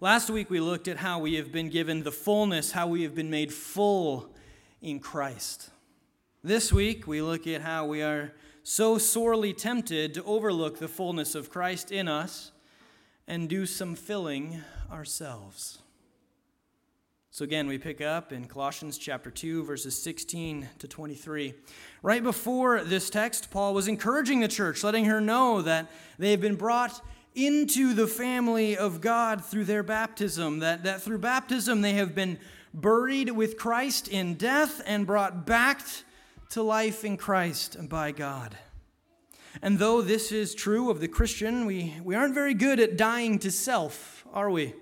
Last week we looked at how we have been given the fullness, how we have been made full in Christ. This week we look at how we are so sorely tempted to overlook the fullness of Christ in us and do some filling ourselves. So again, we pick up in Colossians chapter 2 verses 16 to 23. Right before this text, Paul was encouraging the church, letting her know that they have been brought into the family of God through their baptism, that, that through baptism they have been buried with Christ in death and brought back to life in Christ by God. And though this is true of the Christian, we, we aren't very good at dying to self, are we?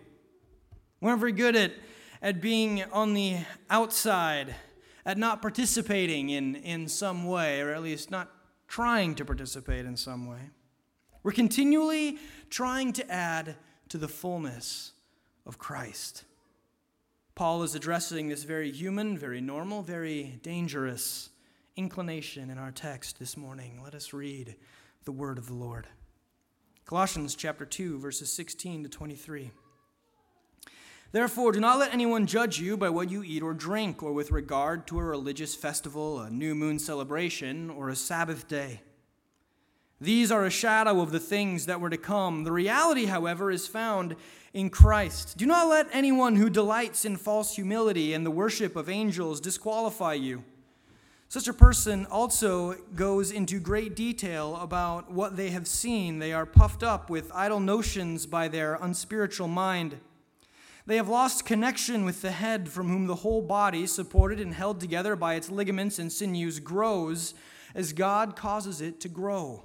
We aren't very good at, at being on the outside, at not participating in, in some way, or at least not trying to participate in some way. We're continually trying to add to the fullness of Christ. Paul is addressing this very human, very normal, very dangerous inclination in our text this morning. Let us read the word of the Lord. Colossians chapter 2 verses 16 to 23. Therefore, do not let anyone judge you by what you eat or drink, or with regard to a religious festival, a new moon celebration, or a Sabbath day these are a shadow of the things that were to come. The reality, however, is found in Christ. Do not let anyone who delights in false humility and the worship of angels disqualify you. Such a person also goes into great detail about what they have seen. They are puffed up with idle notions by their unspiritual mind. They have lost connection with the head, from whom the whole body, supported and held together by its ligaments and sinews, grows as God causes it to grow.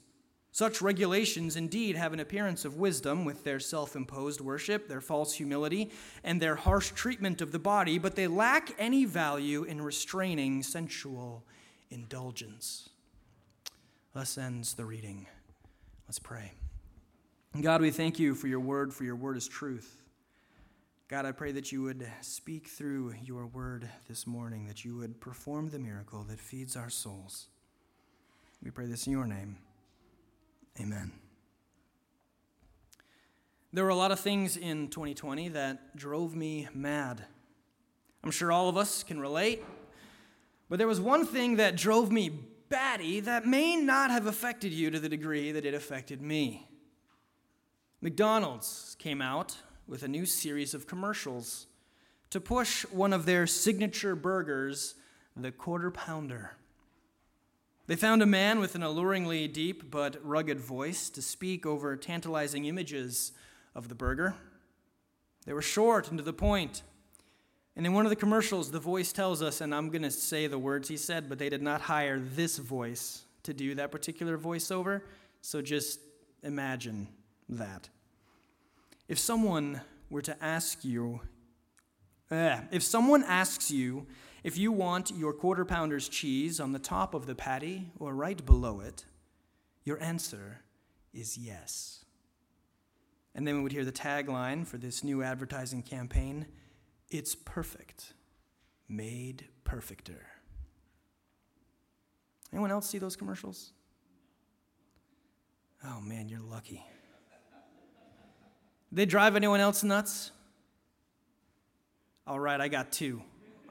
Such regulations indeed have an appearance of wisdom with their self imposed worship, their false humility, and their harsh treatment of the body, but they lack any value in restraining sensual indulgence. Thus ends the reading. Let's pray. God, we thank you for your word, for your word is truth. God, I pray that you would speak through your word this morning, that you would perform the miracle that feeds our souls. We pray this in your name. Amen. There were a lot of things in 2020 that drove me mad. I'm sure all of us can relate. But there was one thing that drove me batty that may not have affected you to the degree that it affected me. McDonald's came out with a new series of commercials to push one of their signature burgers, the Quarter Pounder. They found a man with an alluringly deep but rugged voice to speak over tantalizing images of the burger. They were short and to the point. And in one of the commercials, the voice tells us, and I'm going to say the words he said, but they did not hire this voice to do that particular voiceover. So just imagine that. If someone were to ask you, uh, if someone asks you if you want your quarter pounder's cheese on the top of the patty or right below it, your answer is yes. And then we would hear the tagline for this new advertising campaign It's perfect, made perfecter. Anyone else see those commercials? Oh man, you're lucky. They drive anyone else nuts? All right, I got two.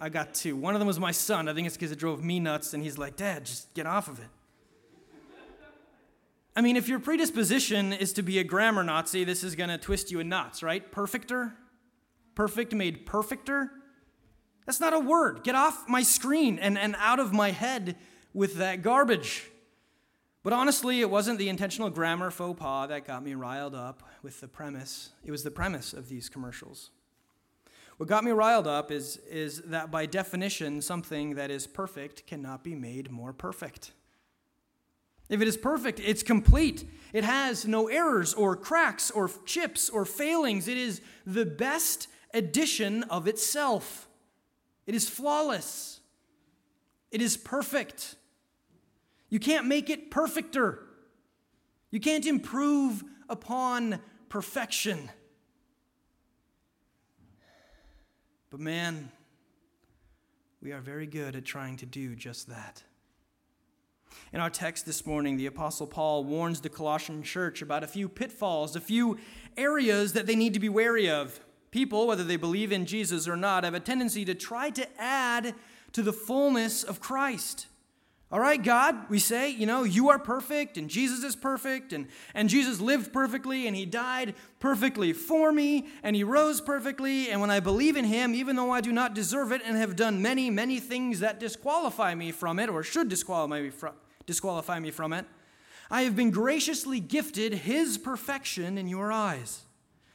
I got two. One of them was my son. I think it's because it drove me nuts, and he's like, Dad, just get off of it. I mean, if your predisposition is to be a grammar Nazi, this is going to twist you in knots, right? Perfecter? Perfect made perfecter? That's not a word. Get off my screen and, and out of my head with that garbage. But honestly, it wasn't the intentional grammar faux pas that got me riled up with the premise. It was the premise of these commercials. What got me riled up is, is that by definition, something that is perfect cannot be made more perfect. If it is perfect, it's complete. It has no errors or cracks or chips or failings. It is the best edition of itself. It is flawless. It is perfect. You can't make it perfecter. You can't improve upon perfection. But man, we are very good at trying to do just that. In our text this morning, the Apostle Paul warns the Colossian church about a few pitfalls, a few areas that they need to be wary of. People, whether they believe in Jesus or not, have a tendency to try to add to the fullness of Christ. All right, God, we say, you know, you are perfect and Jesus is perfect and, and Jesus lived perfectly and he died perfectly for me and he rose perfectly. And when I believe in him, even though I do not deserve it and have done many, many things that disqualify me from it or should disqualify me from, disqualify me from it, I have been graciously gifted his perfection in your eyes.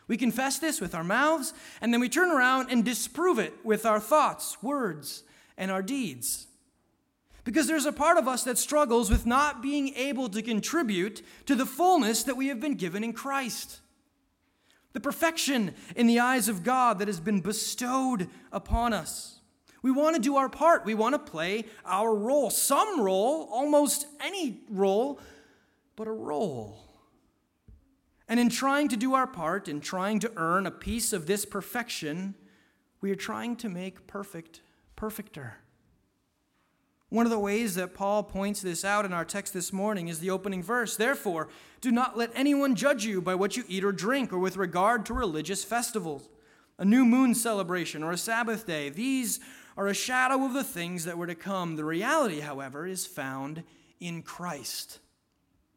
We confess this with our mouths and then we turn around and disprove it with our thoughts, words, and our deeds. Because there's a part of us that struggles with not being able to contribute to the fullness that we have been given in Christ. The perfection in the eyes of God that has been bestowed upon us. We want to do our part. We want to play our role. Some role, almost any role, but a role. And in trying to do our part, in trying to earn a piece of this perfection, we are trying to make perfect perfecter. One of the ways that Paul points this out in our text this morning is the opening verse. Therefore, do not let anyone judge you by what you eat or drink, or with regard to religious festivals, a new moon celebration, or a Sabbath day. These are a shadow of the things that were to come. The reality, however, is found in Christ.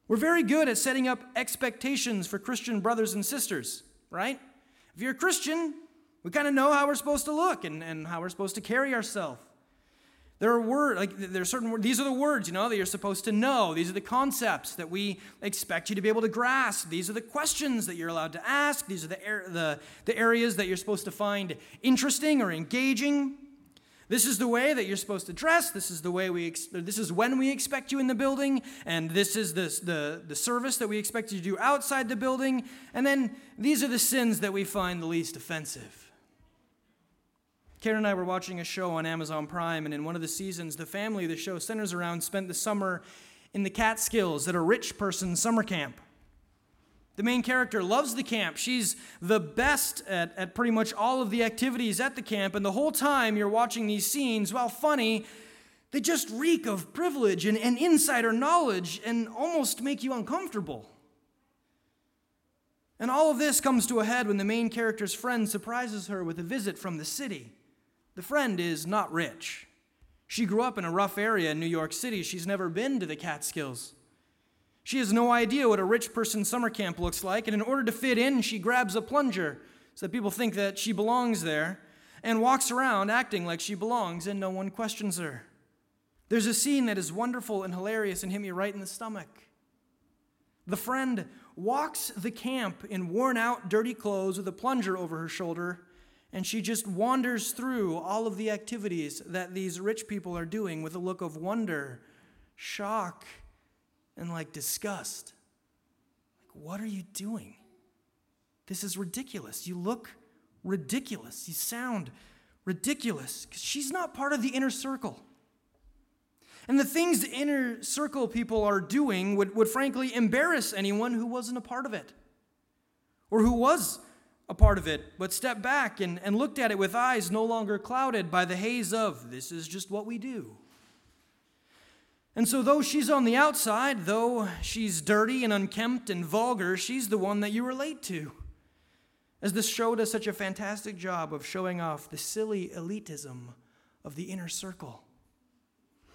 We're very good at setting up expectations for Christian brothers and sisters, right? If you're a Christian, we kind of know how we're supposed to look and, and how we're supposed to carry ourselves. There are words, like there are certain words, these are the words, you know, that you're supposed to know. These are the concepts that we expect you to be able to grasp. These are the questions that you're allowed to ask. These are the, the, the areas that you're supposed to find interesting or engaging. This is the way that you're supposed to dress. This is the way we ex- this is when we expect you in the building, and this is the, the, the service that we expect you to do outside the building. And then these are the sins that we find the least offensive. Karen and I were watching a show on Amazon Prime, and in one of the seasons, the family the show centers around spent the summer in the Catskills at a rich person's summer camp. The main character loves the camp. She's the best at, at pretty much all of the activities at the camp, and the whole time you're watching these scenes, while funny, they just reek of privilege and, and insider knowledge and almost make you uncomfortable. And all of this comes to a head when the main character's friend surprises her with a visit from the city. The friend is not rich. She grew up in a rough area in New York City. She's never been to the Catskills. She has no idea what a rich person's summer camp looks like, and in order to fit in, she grabs a plunger so that people think that she belongs there and walks around acting like she belongs and no one questions her. There's a scene that is wonderful and hilarious and hit me right in the stomach. The friend walks the camp in worn out, dirty clothes with a plunger over her shoulder and she just wanders through all of the activities that these rich people are doing with a look of wonder, shock, and like disgust. Like, what are you doing? This is ridiculous. You look ridiculous. You sound ridiculous because she's not part of the inner circle. And the things the inner circle people are doing would, would frankly embarrass anyone who wasn't a part of it or who was a part of it, but stepped back and, and looked at it with eyes no longer clouded by the haze of, this is just what we do. And so, though she's on the outside, though she's dirty and unkempt and vulgar, she's the one that you relate to. As this show does such a fantastic job of showing off the silly elitism of the inner circle.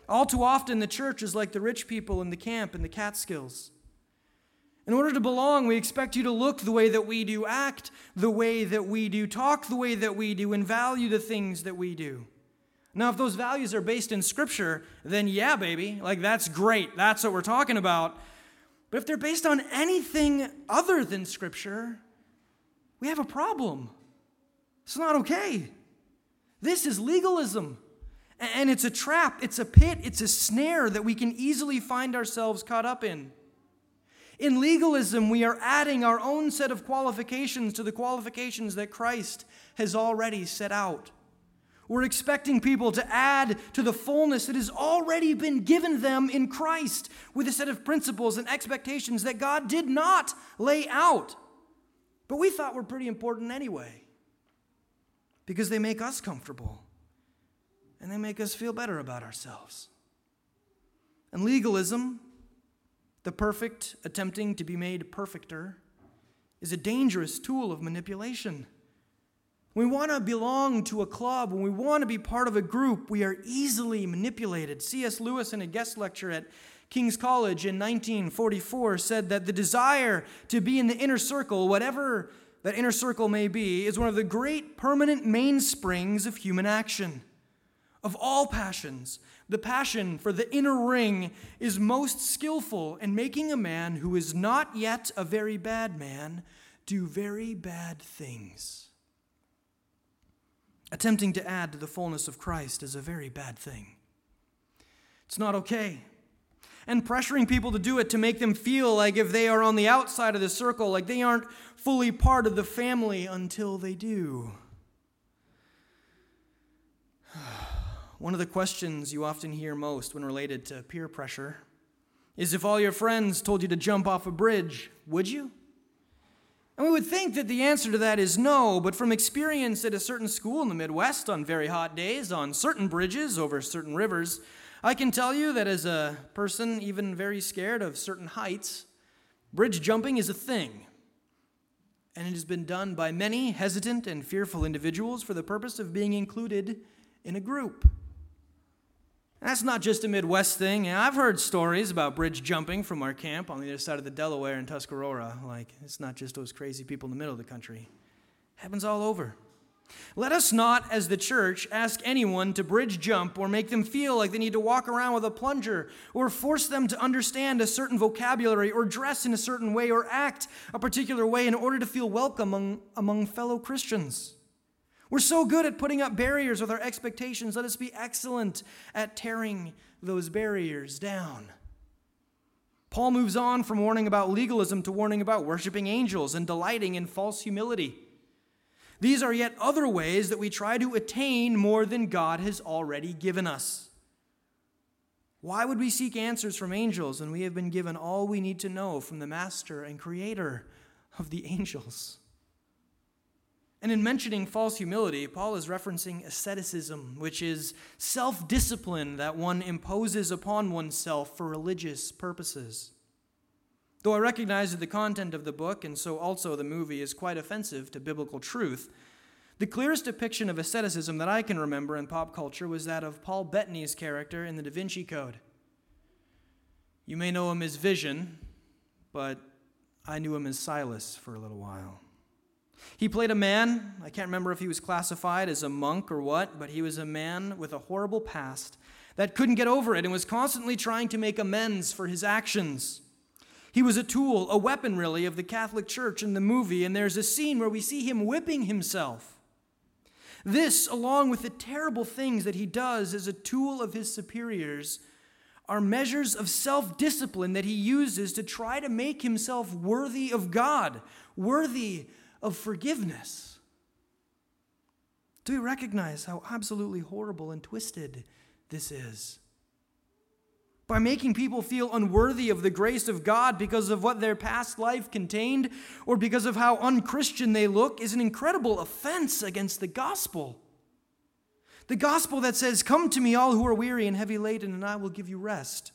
All too often, the church is like the rich people in the camp in the Catskills. In order to belong, we expect you to look the way that we do, act the way that we do, talk the way that we do, and value the things that we do. Now, if those values are based in Scripture, then yeah, baby, like that's great. That's what we're talking about. But if they're based on anything other than Scripture, we have a problem. It's not okay. This is legalism. And it's a trap, it's a pit, it's a snare that we can easily find ourselves caught up in. In legalism, we are adding our own set of qualifications to the qualifications that Christ has already set out. We're expecting people to add to the fullness that has already been given them in Christ with a set of principles and expectations that God did not lay out. But we thought were pretty important anyway because they make us comfortable and they make us feel better about ourselves. And legalism, the perfect attempting to be made perfecter, is a dangerous tool of manipulation. We want to belong to a club, when we want to be part of a group, we are easily manipulated. C.S. Lewis, in a guest lecture at King's College in 1944, said that the desire to be in the inner circle, whatever that inner circle may be, is one of the great permanent mainsprings of human action. Of all passions, the passion for the inner ring is most skillful in making a man who is not yet a very bad man do very bad things. Attempting to add to the fullness of Christ is a very bad thing. It's not okay. And pressuring people to do it to make them feel like if they are on the outside of the circle, like they aren't fully part of the family until they do. One of the questions you often hear most when related to peer pressure is if all your friends told you to jump off a bridge, would you? And we would think that the answer to that is no, but from experience at a certain school in the Midwest on very hot days, on certain bridges over certain rivers, I can tell you that as a person even very scared of certain heights, bridge jumping is a thing. And it has been done by many hesitant and fearful individuals for the purpose of being included in a group. That's not just a Midwest thing. I've heard stories about bridge jumping from our camp on the other side of the Delaware in Tuscarora. Like, it's not just those crazy people in the middle of the country. It happens all over. Let us not, as the church, ask anyone to bridge jump or make them feel like they need to walk around with a plunger or force them to understand a certain vocabulary or dress in a certain way or act a particular way in order to feel welcome among, among fellow Christians. We're so good at putting up barriers with our expectations. Let us be excellent at tearing those barriers down. Paul moves on from warning about legalism to warning about worshiping angels and delighting in false humility. These are yet other ways that we try to attain more than God has already given us. Why would we seek answers from angels when we have been given all we need to know from the Master and Creator of the angels? And in mentioning false humility, Paul is referencing asceticism, which is self discipline that one imposes upon oneself for religious purposes. Though I recognize that the content of the book, and so also the movie, is quite offensive to biblical truth, the clearest depiction of asceticism that I can remember in pop culture was that of Paul Bettany's character in the Da Vinci Code. You may know him as Vision, but I knew him as Silas for a little while. He played a man, I can't remember if he was classified as a monk or what, but he was a man with a horrible past that couldn't get over it and was constantly trying to make amends for his actions. He was a tool, a weapon really, of the Catholic Church in the movie, and there's a scene where we see him whipping himself. This, along with the terrible things that he does as a tool of his superiors, are measures of self discipline that he uses to try to make himself worthy of God, worthy of forgiveness. Do we recognize how absolutely horrible and twisted this is? By making people feel unworthy of the grace of God because of what their past life contained or because of how unchristian they look is an incredible offense against the gospel. The gospel that says, Come to me, all who are weary and heavy laden, and I will give you rest.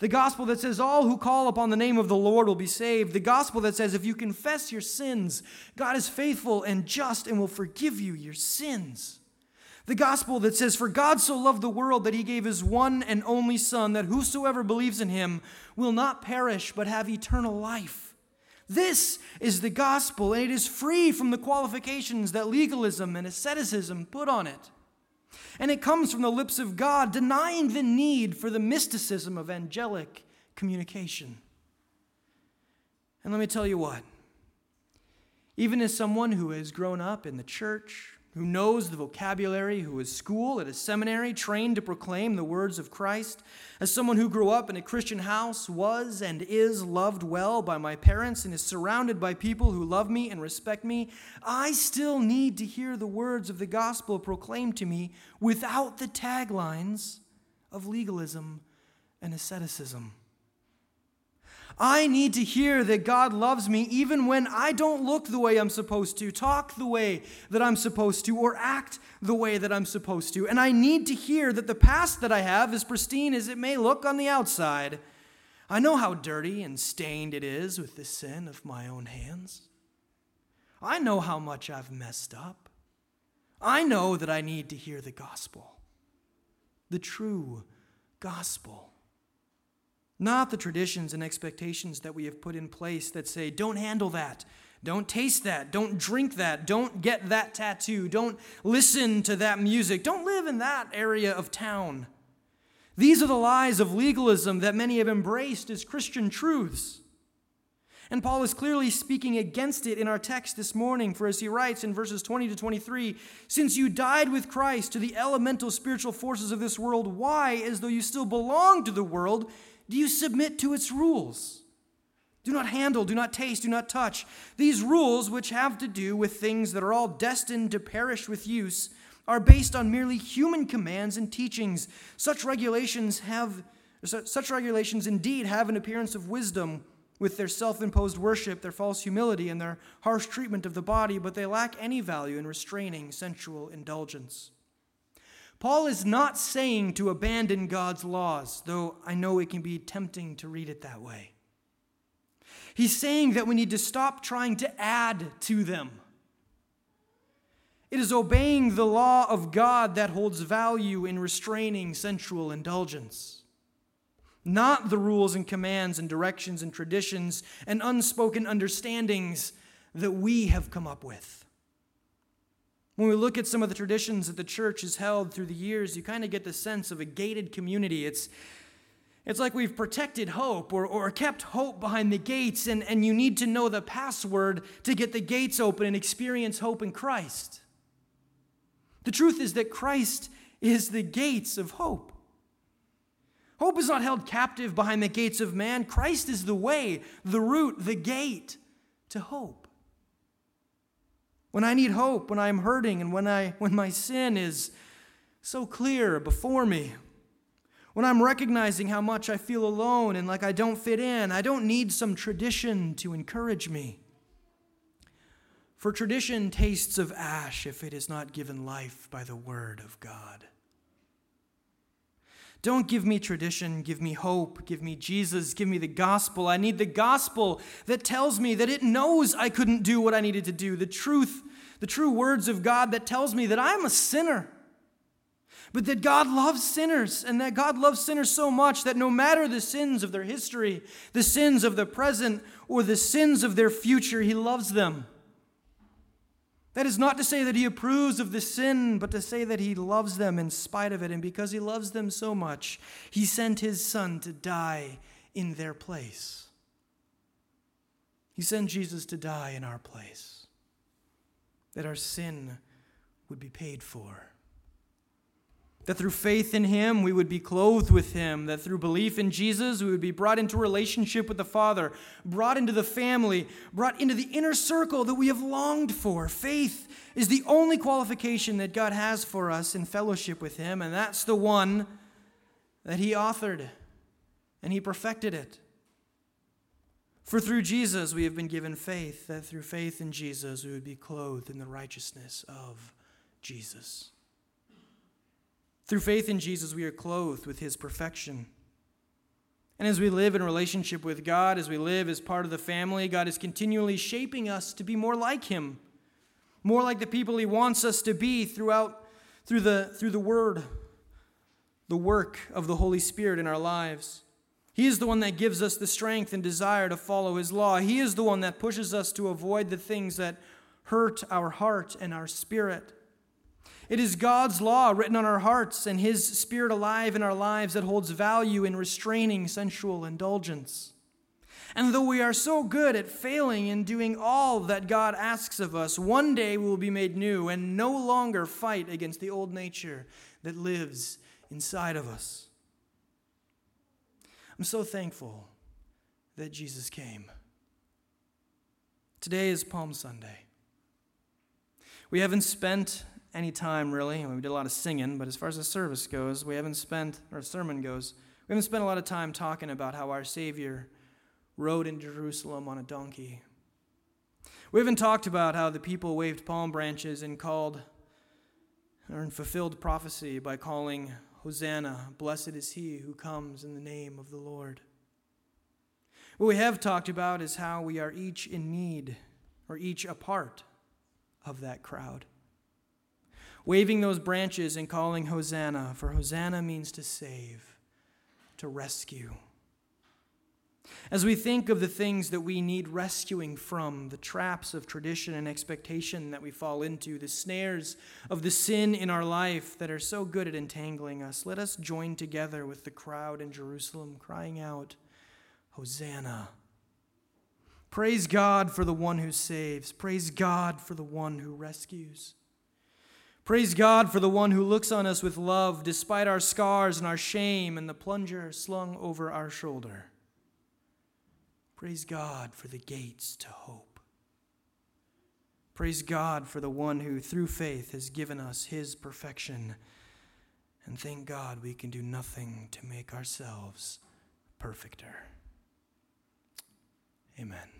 The gospel that says, All who call upon the name of the Lord will be saved. The gospel that says, If you confess your sins, God is faithful and just and will forgive you your sins. The gospel that says, For God so loved the world that he gave his one and only Son, that whosoever believes in him will not perish but have eternal life. This is the gospel, and it is free from the qualifications that legalism and asceticism put on it. And it comes from the lips of God, denying the need for the mysticism of angelic communication. And let me tell you what, even as someone who has grown up in the church, who knows the vocabulary, who is schooled at a seminary, trained to proclaim the words of Christ, as someone who grew up in a Christian house, was and is loved well by my parents, and is surrounded by people who love me and respect me, I still need to hear the words of the gospel proclaimed to me without the taglines of legalism and asceticism. I need to hear that God loves me even when I don't look the way I'm supposed to, talk the way that I'm supposed to, or act the way that I'm supposed to. And I need to hear that the past that I have, as pristine as it may look on the outside, I know how dirty and stained it is with the sin of my own hands. I know how much I've messed up. I know that I need to hear the gospel, the true gospel. Not the traditions and expectations that we have put in place that say, don't handle that, don't taste that, don't drink that, don't get that tattoo, don't listen to that music, don't live in that area of town. These are the lies of legalism that many have embraced as Christian truths. And Paul is clearly speaking against it in our text this morning, for as he writes in verses 20 to 23 Since you died with Christ to the elemental spiritual forces of this world, why, as though you still belong to the world, do you submit to its rules? Do not handle, do not taste, do not touch. These rules, which have to do with things that are all destined to perish with use, are based on merely human commands and teachings. Such regulations have such regulations indeed have an appearance of wisdom with their self-imposed worship, their false humility, and their harsh treatment of the body, but they lack any value in restraining sensual indulgence. Paul is not saying to abandon God's laws, though I know it can be tempting to read it that way. He's saying that we need to stop trying to add to them. It is obeying the law of God that holds value in restraining sensual indulgence, not the rules and commands and directions and traditions and unspoken understandings that we have come up with. When we look at some of the traditions that the church has held through the years, you kind of get the sense of a gated community. It's, it's like we've protected hope or, or kept hope behind the gates, and, and you need to know the password to get the gates open and experience hope in Christ. The truth is that Christ is the gates of hope. Hope is not held captive behind the gates of man. Christ is the way, the route, the gate to hope. When I need hope, when I am hurting, and when, I, when my sin is so clear before me, when I'm recognizing how much I feel alone and like I don't fit in, I don't need some tradition to encourage me. For tradition tastes of ash if it is not given life by the word of God. Don't give me tradition, give me hope, give me Jesus, give me the gospel. I need the gospel that tells me that it knows I couldn't do what I needed to do. The truth, the true words of God that tells me that I'm a sinner. But that God loves sinners, and that God loves sinners so much that no matter the sins of their history, the sins of the present, or the sins of their future, He loves them. That is not to say that he approves of the sin, but to say that he loves them in spite of it. And because he loves them so much, he sent his son to die in their place. He sent Jesus to die in our place, that our sin would be paid for. That through faith in Him, we would be clothed with Him. That through belief in Jesus, we would be brought into relationship with the Father, brought into the family, brought into the inner circle that we have longed for. Faith is the only qualification that God has for us in fellowship with Him, and that's the one that He authored, and He perfected it. For through Jesus, we have been given faith, that through faith in Jesus, we would be clothed in the righteousness of Jesus. Through faith in Jesus, we are clothed with his perfection. And as we live in relationship with God, as we live as part of the family, God is continually shaping us to be more like him, more like the people he wants us to be throughout through the through the word, the work of the Holy Spirit in our lives. He is the one that gives us the strength and desire to follow his law. He is the one that pushes us to avoid the things that hurt our heart and our spirit. It is God's law written on our hearts and His Spirit alive in our lives that holds value in restraining sensual indulgence. And though we are so good at failing in doing all that God asks of us, one day we will be made new and no longer fight against the old nature that lives inside of us. I'm so thankful that Jesus came. Today is Palm Sunday. We haven't spent any time really. We did a lot of singing, but as far as the service goes, we haven't spent, or sermon goes, we haven't spent a lot of time talking about how our Savior rode in Jerusalem on a donkey. We haven't talked about how the people waved palm branches and called or fulfilled prophecy by calling Hosanna, blessed is he who comes in the name of the Lord. What we have talked about is how we are each in need or each a part of that crowd. Waving those branches and calling Hosanna, for Hosanna means to save, to rescue. As we think of the things that we need rescuing from, the traps of tradition and expectation that we fall into, the snares of the sin in our life that are so good at entangling us, let us join together with the crowd in Jerusalem crying out, Hosanna. Praise God for the one who saves. Praise God for the one who rescues. Praise God for the one who looks on us with love despite our scars and our shame and the plunger slung over our shoulder. Praise God for the gates to hope. Praise God for the one who, through faith, has given us his perfection. And thank God we can do nothing to make ourselves perfecter. Amen.